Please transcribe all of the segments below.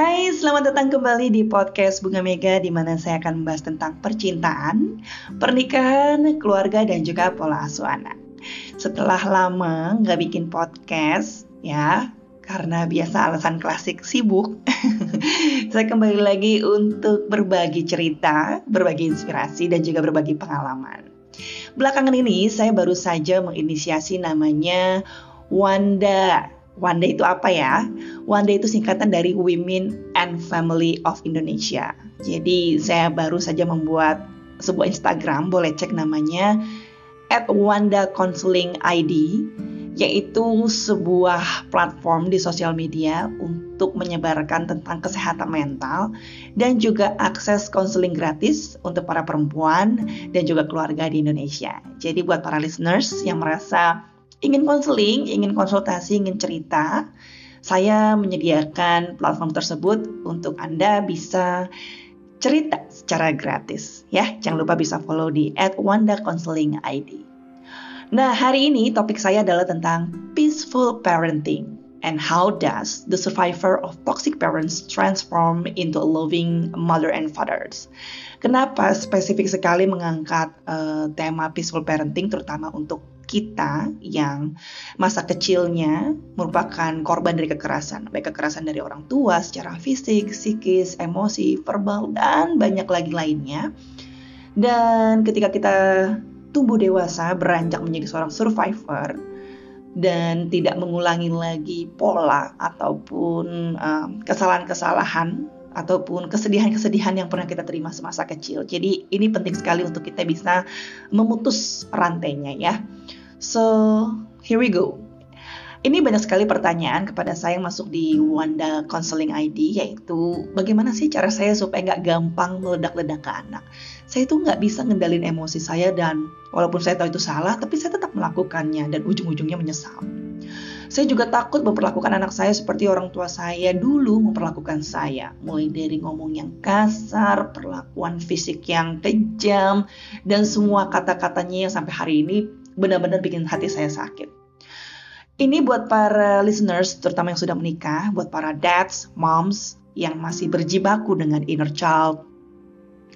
Hai, selamat datang kembali di podcast Bunga Mega di mana saya akan membahas tentang percintaan, pernikahan, keluarga, dan juga pola asuh anak. Setelah lama nggak bikin podcast, ya, karena biasa alasan klasik sibuk, saya kembali lagi untuk berbagi cerita, berbagi inspirasi, dan juga berbagi pengalaman. Belakangan ini saya baru saja menginisiasi namanya Wanda Wanda itu apa ya? Wanda itu singkatan dari Women and Family of Indonesia. Jadi saya baru saja membuat sebuah Instagram, boleh cek namanya at Wanda Counseling ID, yaitu sebuah platform di sosial media untuk menyebarkan tentang kesehatan mental dan juga akses konseling gratis untuk para perempuan dan juga keluarga di Indonesia. Jadi buat para listeners yang merasa ingin konseling, ingin konsultasi, ingin cerita, saya menyediakan platform tersebut untuk Anda bisa cerita secara gratis ya. Jangan lupa bisa follow di @wanda_counseling_id. Nah, hari ini topik saya adalah tentang peaceful parenting and how does the survivor of toxic parents transform into a loving mother and fathers. Kenapa spesifik sekali mengangkat uh, tema peaceful parenting terutama untuk kita yang masa kecilnya merupakan korban dari kekerasan, baik kekerasan dari orang tua secara fisik, psikis, emosi, verbal, dan banyak lagi lainnya. Dan ketika kita tumbuh dewasa, beranjak menjadi seorang survivor, dan tidak mengulangi lagi pola ataupun kesalahan-kesalahan ataupun kesedihan-kesedihan yang pernah kita terima semasa kecil. Jadi ini penting sekali untuk kita bisa memutus rantainya ya. So, here we go. Ini banyak sekali pertanyaan kepada saya yang masuk di Wanda Counseling ID yaitu bagaimana sih cara saya supaya nggak gampang meledak-ledak ke anak. Saya itu nggak bisa ngendalin emosi saya dan walaupun saya tahu itu salah tapi saya tetap melakukannya dan ujung-ujungnya menyesal. Saya juga takut memperlakukan anak saya seperti orang tua saya dulu memperlakukan saya. Mulai dari ngomong yang kasar, perlakuan fisik yang kejam, dan semua kata-katanya yang sampai hari ini benar-benar bikin hati saya sakit. Ini buat para listeners, terutama yang sudah menikah, buat para dads, moms yang masih berjibaku dengan inner child,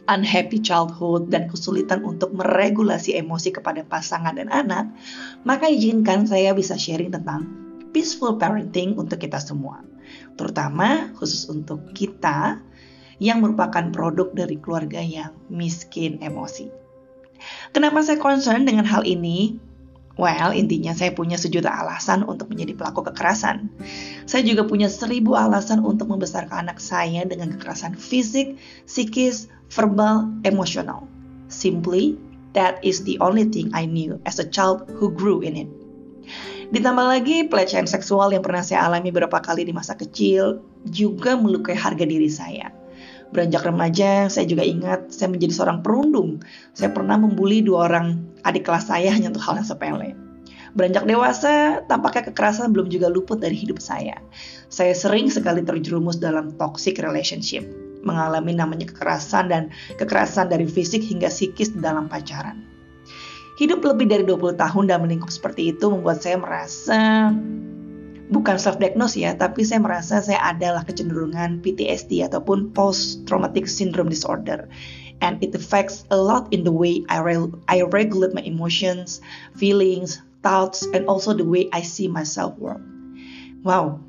unhappy childhood, dan kesulitan untuk meregulasi emosi kepada pasangan dan anak, maka izinkan saya bisa sharing tentang peaceful parenting untuk kita semua. Terutama khusus untuk kita yang merupakan produk dari keluarga yang miskin emosi. Kenapa saya concern dengan hal ini? Well, intinya saya punya sejuta alasan untuk menjadi pelaku kekerasan. Saya juga punya seribu alasan untuk membesarkan anak saya dengan kekerasan fisik, psikis, verbal, emosional. Simply, that is the only thing I knew as a child who grew in it. Ditambah lagi pelecehan seksual yang pernah saya alami beberapa kali di masa kecil juga melukai harga diri saya. Beranjak remaja, saya juga ingat saya menjadi seorang perundung. Saya pernah membuli dua orang adik kelas saya hanya untuk hal yang sepele. Beranjak dewasa, tampaknya kekerasan belum juga luput dari hidup saya. Saya sering sekali terjerumus dalam toxic relationship, mengalami namanya kekerasan dan kekerasan dari fisik hingga psikis dalam pacaran. Hidup lebih dari 20 tahun dan melingkup seperti itu membuat saya merasa bukan self diagnose ya, tapi saya merasa saya adalah kecenderungan PTSD ataupun post traumatic syndrome disorder. And it affects a lot in the way I, re I regulate my emotions, feelings, thoughts, and also the way I see myself world. Wow,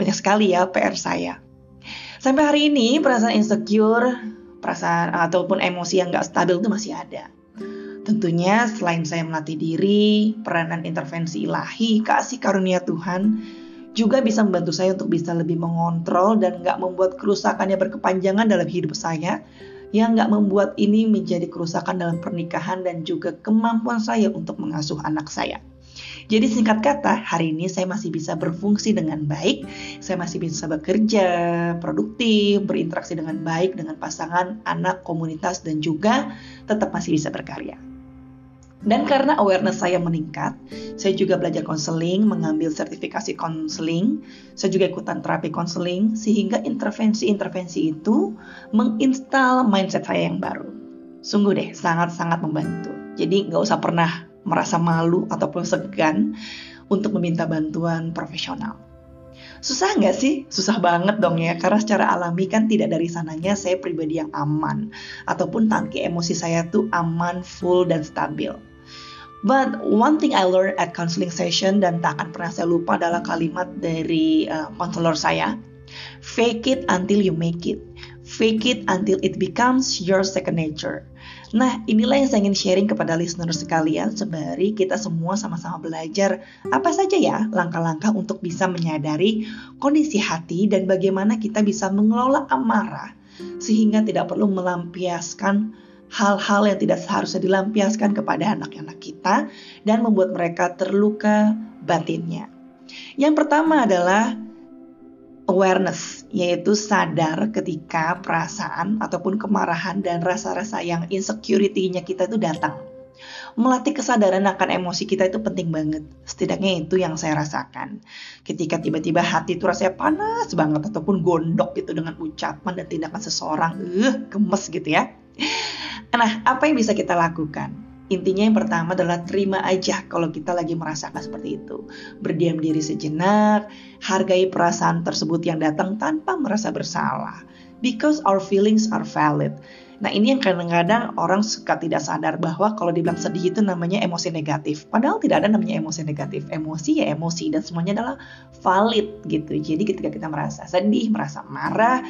banyak sekali ya PR saya. Sampai hari ini perasaan insecure, perasaan ataupun emosi yang gak stabil itu masih ada. Tentunya selain saya melatih diri, peranan intervensi ilahi, kasih karunia Tuhan, juga bisa membantu saya untuk bisa lebih mengontrol dan nggak membuat kerusakan yang berkepanjangan dalam hidup saya, yang nggak membuat ini menjadi kerusakan dalam pernikahan dan juga kemampuan saya untuk mengasuh anak saya. Jadi singkat kata, hari ini saya masih bisa berfungsi dengan baik, saya masih bisa bekerja, produktif, berinteraksi dengan baik dengan pasangan, anak, komunitas, dan juga tetap masih bisa berkarya. Dan karena awareness saya meningkat, saya juga belajar konseling, mengambil sertifikasi konseling, saya juga ikutan terapi konseling, sehingga intervensi-intervensi itu menginstal mindset saya yang baru. Sungguh deh, sangat-sangat membantu. Jadi nggak usah pernah merasa malu ataupun segan untuk meminta bantuan profesional. Susah nggak sih? Susah banget dong ya, karena secara alami kan tidak dari sananya saya pribadi yang aman, ataupun tangki emosi saya tuh aman, full, dan stabil. But one thing I learned at counseling session dan tak akan pernah saya lupa adalah kalimat dari uh, saya, fake it until you make it. Fake it until it becomes your second nature. Nah, inilah yang saya ingin sharing kepada listener sekalian sembari kita semua sama-sama belajar apa saja ya langkah-langkah untuk bisa menyadari kondisi hati dan bagaimana kita bisa mengelola amarah sehingga tidak perlu melampiaskan hal-hal yang tidak seharusnya dilampiaskan kepada anak-anak kita dan membuat mereka terluka batinnya. Yang pertama adalah awareness, yaitu sadar ketika perasaan ataupun kemarahan dan rasa-rasa yang insecurity-nya kita itu datang. Melatih kesadaran akan emosi kita itu penting banget. Setidaknya itu yang saya rasakan. Ketika tiba-tiba hati itu rasanya panas banget ataupun gondok gitu dengan ucapan dan tindakan seseorang, eh gemes gitu ya. Nah, apa yang bisa kita lakukan? Intinya yang pertama adalah terima aja kalau kita lagi merasakan seperti itu. Berdiam diri sejenak, hargai perasaan tersebut yang datang tanpa merasa bersalah. Because our feelings are valid. Nah ini yang kadang-kadang orang suka tidak sadar bahwa kalau dibilang sedih itu namanya emosi negatif. Padahal tidak ada namanya emosi negatif. Emosi ya emosi dan semuanya adalah valid gitu. Jadi ketika kita merasa sedih, merasa marah,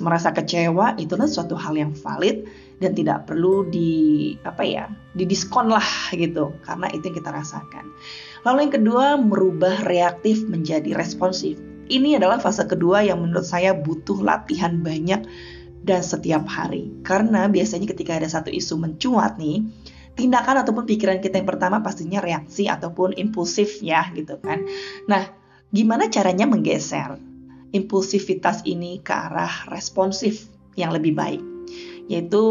merasa kecewa, itu adalah suatu hal yang valid dan tidak perlu di apa ya didiskon lah gitu karena itu yang kita rasakan. Lalu yang kedua merubah reaktif menjadi responsif. Ini adalah fase kedua yang menurut saya butuh latihan banyak dan setiap hari. Karena biasanya ketika ada satu isu mencuat nih tindakan ataupun pikiran kita yang pertama pastinya reaksi ataupun impulsif ya gitu kan. Nah gimana caranya menggeser impulsivitas ini ke arah responsif yang lebih baik yaitu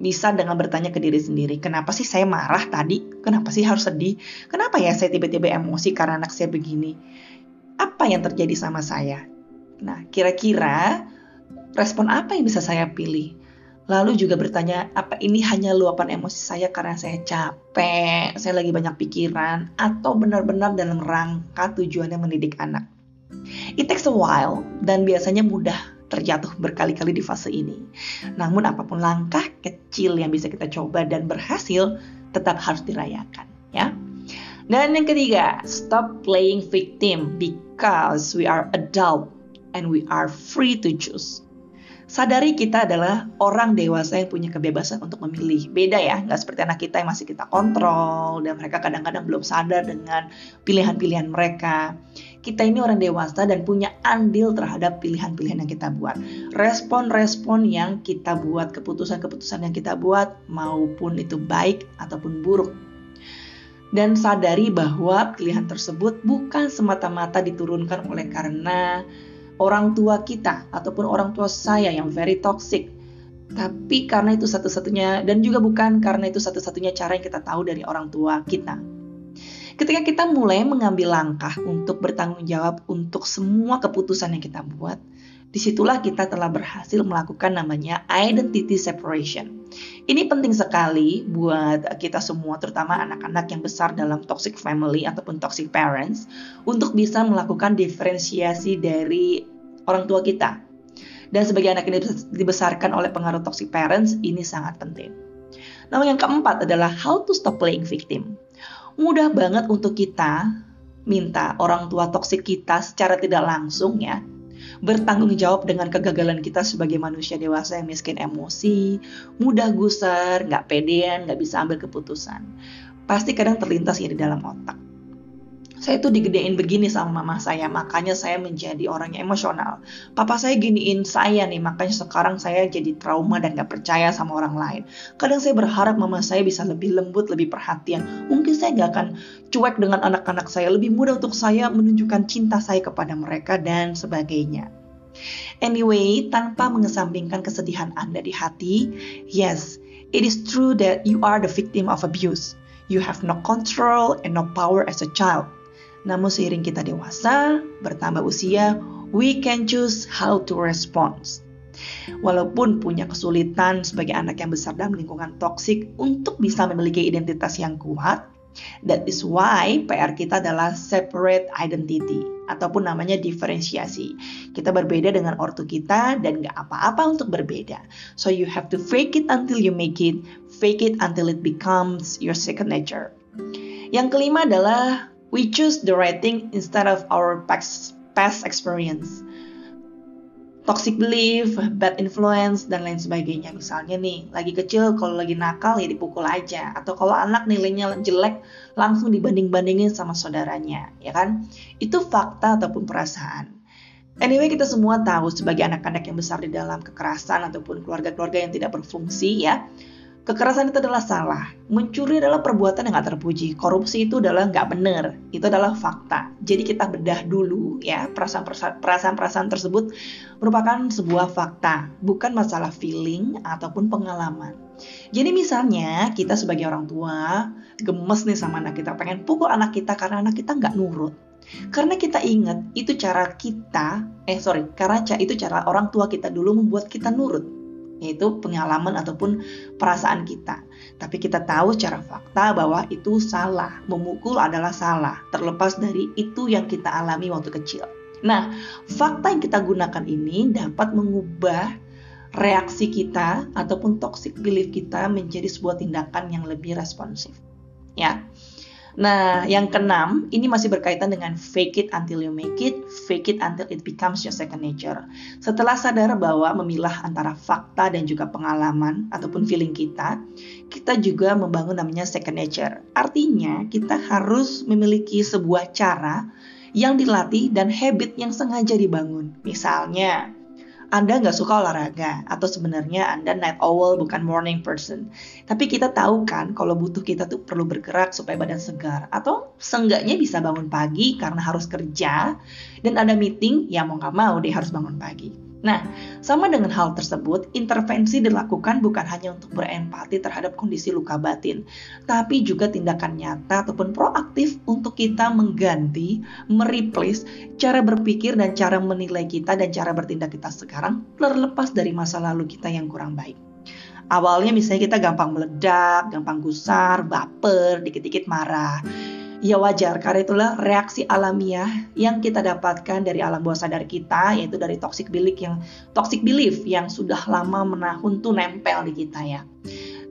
bisa dengan bertanya ke diri sendiri, kenapa sih saya marah tadi? Kenapa sih harus sedih? Kenapa ya saya tiba-tiba emosi karena anak saya begini? Apa yang terjadi sama saya? Nah, kira-kira respon apa yang bisa saya pilih? Lalu juga bertanya, apa ini hanya luapan emosi saya karena saya capek, saya lagi banyak pikiran, atau benar-benar dalam rangka tujuannya mendidik anak? It takes a while dan biasanya mudah terjatuh berkali-kali di fase ini. Namun apa pun langkah kecil yang bisa kita coba dan berhasil tetap harus dirayakan ya. Dan yang ketiga, stop playing victim because we are adult and we are free to choose. Sadari kita adalah orang dewasa yang punya kebebasan untuk memilih. Beda ya, nggak seperti anak kita yang masih kita kontrol dan mereka kadang-kadang belum sadar dengan pilihan-pilihan mereka kita ini orang dewasa dan punya andil terhadap pilihan-pilihan yang kita buat. Respon-respon yang kita buat, keputusan-keputusan yang kita buat, maupun itu baik ataupun buruk. Dan sadari bahwa pilihan tersebut bukan semata-mata diturunkan oleh karena orang tua kita ataupun orang tua saya yang very toxic. Tapi karena itu satu-satunya dan juga bukan karena itu satu-satunya cara yang kita tahu dari orang tua kita Ketika kita mulai mengambil langkah untuk bertanggung jawab untuk semua keputusan yang kita buat, di situlah kita telah berhasil melakukan namanya identity separation. Ini penting sekali buat kita semua, terutama anak-anak yang besar dalam toxic family ataupun toxic parents, untuk bisa melakukan diferensiasi dari orang tua kita. Dan sebagai anak yang dibesarkan oleh pengaruh toxic parents, ini sangat penting. Namun yang keempat adalah how to stop playing victim mudah banget untuk kita minta orang tua toksik kita secara tidak langsung ya bertanggung jawab dengan kegagalan kita sebagai manusia dewasa yang miskin emosi, mudah gusar, nggak pedean, nggak bisa ambil keputusan. Pasti kadang terlintas ya di dalam otak saya tuh digedein begini sama mama saya, makanya saya menjadi orang yang emosional. Papa saya giniin saya nih, makanya sekarang saya jadi trauma dan gak percaya sama orang lain. Kadang saya berharap mama saya bisa lebih lembut, lebih perhatian. Mungkin saya gak akan cuek dengan anak-anak saya, lebih mudah untuk saya menunjukkan cinta saya kepada mereka dan sebagainya. Anyway, tanpa mengesampingkan kesedihan Anda di hati, yes, it is true that you are the victim of abuse. You have no control and no power as a child. Namun seiring kita dewasa, bertambah usia, we can choose how to respond. Walaupun punya kesulitan sebagai anak yang besar dalam lingkungan toksik untuk bisa memiliki identitas yang kuat, That is why PR kita adalah separate identity ataupun namanya diferensiasi. Kita berbeda dengan ortu kita dan gak apa-apa untuk berbeda. So you have to fake it until you make it, fake it until it becomes your second nature. Yang kelima adalah we choose the right thing instead of our past, past experience toxic belief, bad influence, dan lain sebagainya. Misalnya nih, lagi kecil kalau lagi nakal ya dipukul aja. Atau kalau anak nilainya jelek, langsung dibanding-bandingin sama saudaranya, ya kan? Itu fakta ataupun perasaan. Anyway, kita semua tahu sebagai anak-anak yang besar di dalam kekerasan ataupun keluarga-keluarga yang tidak berfungsi ya, Kekerasan itu adalah salah. Mencuri adalah perbuatan yang gak terpuji. Korupsi itu adalah nggak benar. Itu adalah fakta. Jadi kita bedah dulu ya perasaan-perasaan tersebut merupakan sebuah fakta, bukan masalah feeling ataupun pengalaman. Jadi misalnya kita sebagai orang tua gemes nih sama anak kita, pengen pukul anak kita karena anak kita nggak nurut. Karena kita ingat itu cara kita, eh sorry, karena itu cara orang tua kita dulu membuat kita nurut yaitu pengalaman ataupun perasaan kita. Tapi kita tahu secara fakta bahwa itu salah, memukul adalah salah, terlepas dari itu yang kita alami waktu kecil. Nah, fakta yang kita gunakan ini dapat mengubah reaksi kita ataupun toxic belief kita menjadi sebuah tindakan yang lebih responsif. Ya. Nah, yang keenam, ini masih berkaitan dengan fake it until you make it, fake it until it becomes your second nature. Setelah sadar bahwa memilah antara fakta dan juga pengalaman ataupun feeling kita, kita juga membangun namanya second nature. Artinya, kita harus memiliki sebuah cara yang dilatih dan habit yang sengaja dibangun. Misalnya, anda nggak suka olahraga atau sebenarnya Anda night owl bukan morning person. Tapi kita tahu kan kalau butuh kita tuh perlu bergerak supaya badan segar atau seenggaknya bisa bangun pagi karena harus kerja dan ada meeting ya mau nggak mau deh harus bangun pagi. Nah, sama dengan hal tersebut, intervensi dilakukan bukan hanya untuk berempati terhadap kondisi luka batin, tapi juga tindakan nyata ataupun proaktif untuk kita mengganti, mereplace cara berpikir dan cara menilai kita dan cara bertindak kita sekarang terlepas dari masa lalu kita yang kurang baik. Awalnya misalnya kita gampang meledak, gampang gusar, baper, dikit-dikit marah ya wajar karena itulah reaksi alamiah yang kita dapatkan dari alam bawah sadar kita yaitu dari toxic belief yang toxic belief yang sudah lama menahun tuh nempel di kita ya.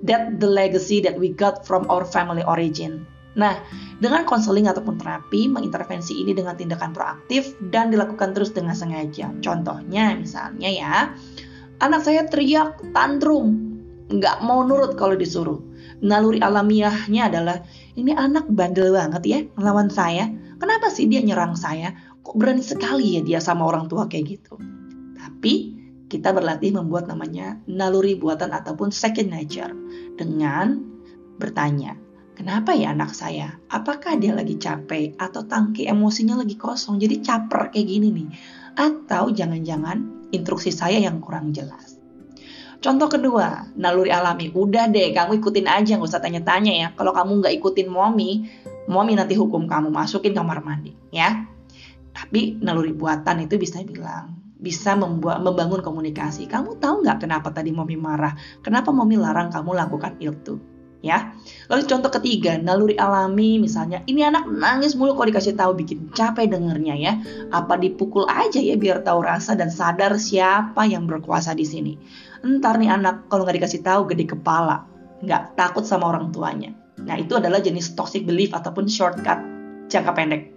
That the legacy that we got from our family origin. Nah, dengan konseling ataupun terapi, mengintervensi ini dengan tindakan proaktif dan dilakukan terus dengan sengaja. Contohnya misalnya ya, anak saya teriak tantrum, nggak mau nurut kalau disuruh naluri alamiahnya adalah ini anak bandel banget ya melawan saya. Kenapa sih dia nyerang saya? Kok berani sekali ya dia sama orang tua kayak gitu. Tapi kita berlatih membuat namanya naluri buatan ataupun second nature dengan bertanya, kenapa ya anak saya? Apakah dia lagi capek atau tangki emosinya lagi kosong jadi caper kayak gini nih? Atau jangan-jangan instruksi saya yang kurang jelas? Contoh kedua, naluri alami. Udah deh, kamu ikutin aja, nggak usah tanya-tanya ya. Kalau kamu nggak ikutin mommy, mommy nanti hukum kamu, masukin kamar mandi, ya. Tapi naluri buatan itu bisa bilang, bisa membuat membangun komunikasi. Kamu tahu nggak kenapa tadi mommy marah? Kenapa mommy larang kamu lakukan itu? Ya. Lalu contoh ketiga, naluri alami misalnya, ini anak nangis mulu kalau dikasih tahu bikin capek dengernya ya. Apa dipukul aja ya biar tahu rasa dan sadar siapa yang berkuasa di sini. Entar nih anak kalau nggak dikasih tahu gede kepala, nggak takut sama orang tuanya. Nah itu adalah jenis toxic belief ataupun shortcut jangka pendek.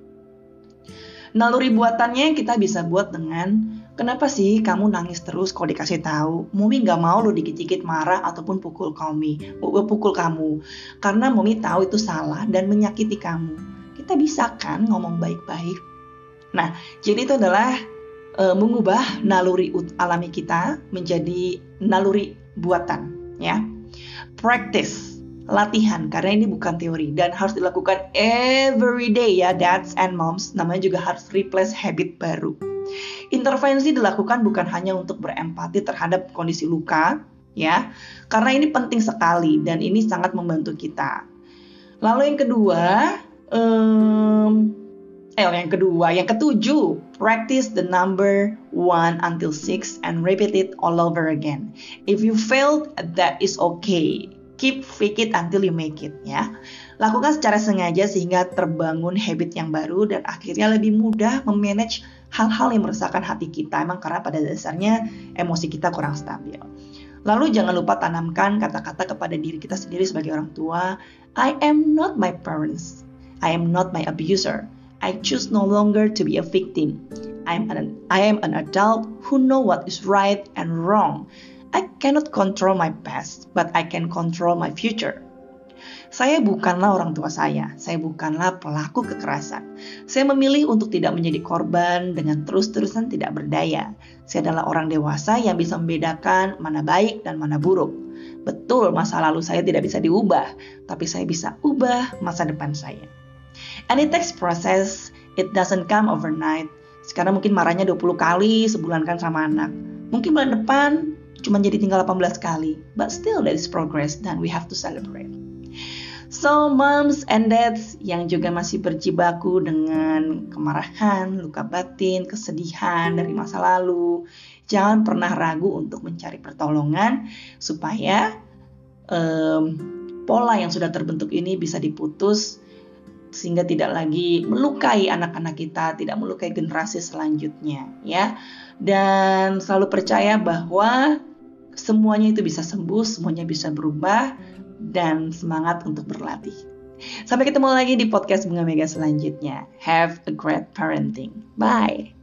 Naluri buatannya kita bisa buat dengan Kenapa sih kamu nangis terus kalau dikasih tahu? Mumi nggak mau lo dikit-dikit marah ataupun pukul kami, pukul kamu. Karena Mumi tahu itu salah dan menyakiti kamu. Kita bisa kan ngomong baik-baik. Nah, jadi itu adalah uh, mengubah naluri alami kita menjadi naluri buatan ya. Practice latihan karena ini bukan teori dan harus dilakukan every day ya dads and moms namanya juga harus replace habit baru. Intervensi dilakukan bukan hanya untuk berempati terhadap kondisi luka ya karena ini penting sekali dan ini sangat membantu kita. Lalu yang kedua um, eh yang kedua, yang ketujuh, practice the number one until six and repeat it all over again. If you failed, that is okay. Keep fake it until you make it ya. Lakukan secara sengaja sehingga terbangun habit yang baru dan akhirnya lebih mudah memanage hal-hal yang meresahkan hati kita. Emang karena pada dasarnya emosi kita kurang stabil. Lalu jangan lupa tanamkan kata-kata kepada diri kita sendiri sebagai orang tua. I am not my parents. I am not my abuser. I choose no longer to be a victim. I am an, I am an adult who know what is right and wrong. I cannot control my past, but I can control my future. Saya bukanlah orang tua saya, saya bukanlah pelaku kekerasan. Saya memilih untuk tidak menjadi korban dengan terus-terusan tidak berdaya. Saya adalah orang dewasa yang bisa membedakan mana baik dan mana buruk. Betul, masa lalu saya tidak bisa diubah, tapi saya bisa ubah masa depan saya. And it takes process, it doesn't come overnight. Sekarang mungkin marahnya 20 kali sebulan kan sama anak. Mungkin bulan depan cuma jadi tinggal 18 kali. But still there is progress dan we have to celebrate. So moms and dads yang juga masih berjibaku dengan kemarahan, luka batin, kesedihan dari masa lalu, jangan pernah ragu untuk mencari pertolongan supaya um, pola yang sudah terbentuk ini bisa diputus sehingga tidak lagi melukai anak-anak kita, tidak melukai generasi selanjutnya, ya. Dan selalu percaya bahwa semuanya itu bisa sembuh, semuanya bisa berubah dan semangat untuk berlatih. Sampai ketemu lagi di podcast Bunga Mega selanjutnya. Have a great parenting. Bye.